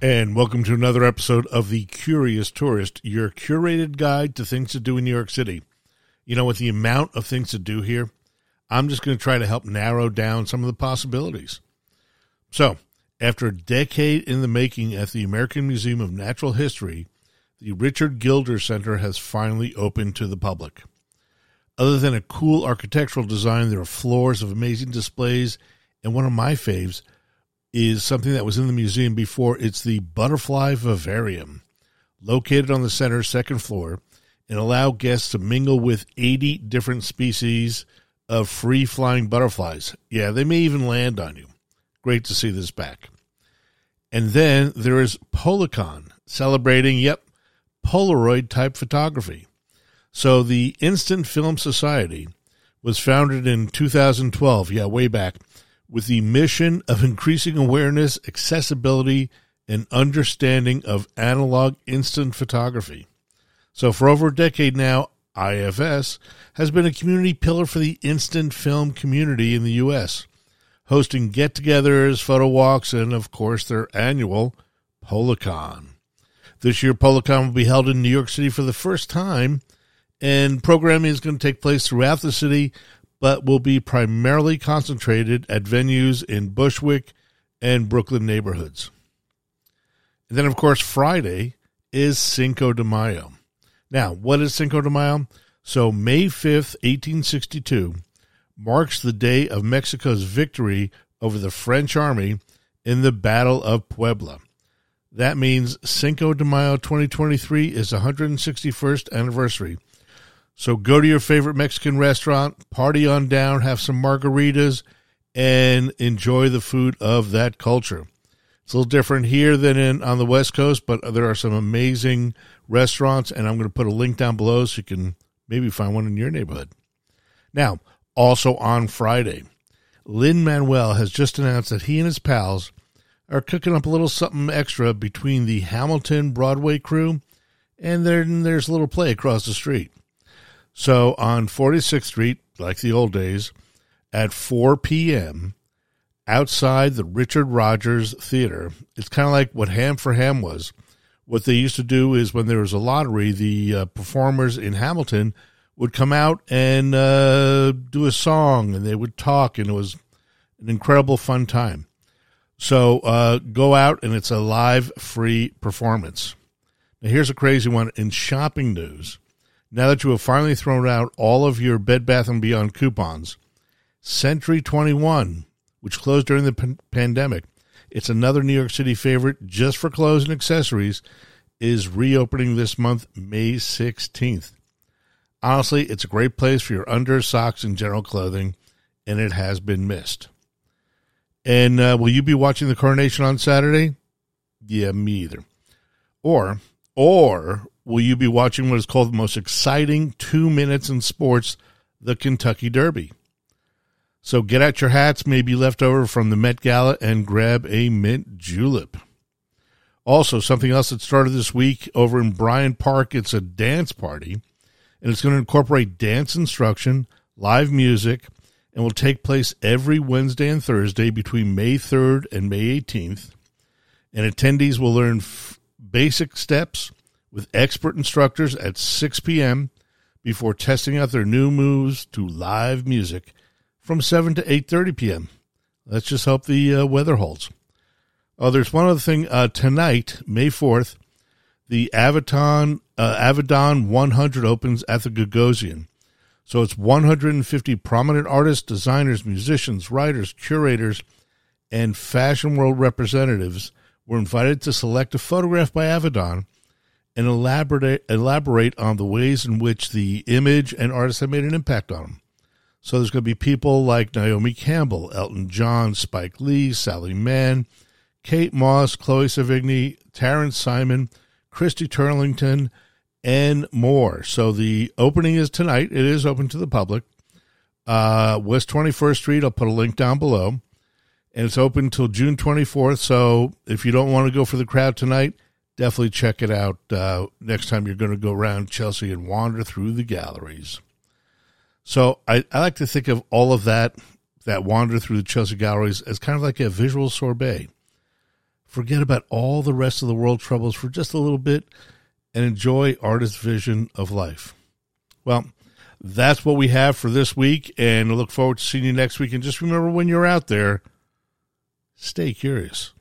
And welcome to another episode of The Curious Tourist, your curated guide to things to do in New York City. You know, with the amount of things to do here, I'm just going to try to help narrow down some of the possibilities. So, after a decade in the making at the American Museum of Natural History, the Richard Gilder Center has finally opened to the public. Other than a cool architectural design, there are floors of amazing displays, and one of my faves – is something that was in the museum before. It's the Butterfly Vivarium, located on the center's second floor, and allow guests to mingle with 80 different species of free flying butterflies. Yeah, they may even land on you. Great to see this back. And then there is PolaCon, celebrating, yep, Polaroid type photography. So the Instant Film Society was founded in 2012, yeah, way back, with the mission of increasing awareness, accessibility, and understanding of analog instant photography. So, for over a decade now, IFS has been a community pillar for the instant film community in the U.S., hosting get togethers, photo walks, and of course, their annual PolaCon. This year, PolaCon will be held in New York City for the first time, and programming is going to take place throughout the city but will be primarily concentrated at venues in Bushwick and Brooklyn neighborhoods. And then, of course, Friday is Cinco de Mayo. Now, what is Cinco de Mayo? So, May 5th, 1862, marks the day of Mexico's victory over the French army in the Battle of Puebla. That means Cinco de Mayo 2023 is the 161st anniversary so go to your favorite Mexican restaurant, party on down, have some margaritas, and enjoy the food of that culture. It's a little different here than in on the West Coast, but there are some amazing restaurants, and I'm going to put a link down below so you can maybe find one in your neighborhood. Now, also on Friday, Lin Manuel has just announced that he and his pals are cooking up a little something extra between the Hamilton Broadway crew and then there's a little play across the street. So on 46th Street, like the old days, at 4 p.m., outside the Richard Rodgers Theater, it's kind of like what Ham for Ham was. What they used to do is when there was a lottery, the uh, performers in Hamilton would come out and uh, do a song and they would talk, and it was an incredible fun time. So uh, go out and it's a live free performance. Now, here's a crazy one in shopping news. Now that you have finally thrown out all of your Bed Bath and Beyond coupons, Century 21, which closed during the p- pandemic, it's another New York City favorite just for clothes and accessories, is reopening this month, May 16th. Honestly, it's a great place for your under, socks, and general clothing, and it has been missed. And uh, will you be watching the coronation on Saturday? Yeah, me either. Or, or will you be watching what is called the most exciting two minutes in sports, the Kentucky Derby. So get out your hats, maybe left over from the Met Gala, and grab a mint julep. Also, something else that started this week over in Bryant Park, it's a dance party, and it's going to incorporate dance instruction, live music, and will take place every Wednesday and Thursday between May 3rd and May 18th. And attendees will learn f- basic steps with expert instructors at 6 p.m. before testing out their new moves to live music from 7 to 8:30 p.m. Let's just hope the uh, weather holds. Oh, there's one other thing. Uh, tonight, May 4th, the Avidon, uh, Avedon 100 opens at the Gagosian. So it's 150 prominent artists, designers, musicians, writers, curators, and fashion world representatives were invited to select a photograph by Avedon – and elaborate elaborate on the ways in which the image and artists have made an impact on them. So there's going to be people like Naomi Campbell, Elton John, Spike Lee, Sally Mann, Kate Moss, Chloe Sevigny, Terrence Simon, Christy Turlington, and more. So the opening is tonight. It is open to the public. Uh, West 21st Street. I'll put a link down below. And it's open until June 24th. So if you don't want to go for the crowd tonight, definitely check it out uh, next time you're going to go around Chelsea and wander through the galleries. So I, I like to think of all of that, that wander through the Chelsea galleries, as kind of like a visual sorbet. forget about all the rest of the world troubles for just a little bit and enjoy artist's vision of life. Well, that's what we have for this week, and I look forward to seeing you next week. And just remember when you're out there, stay curious.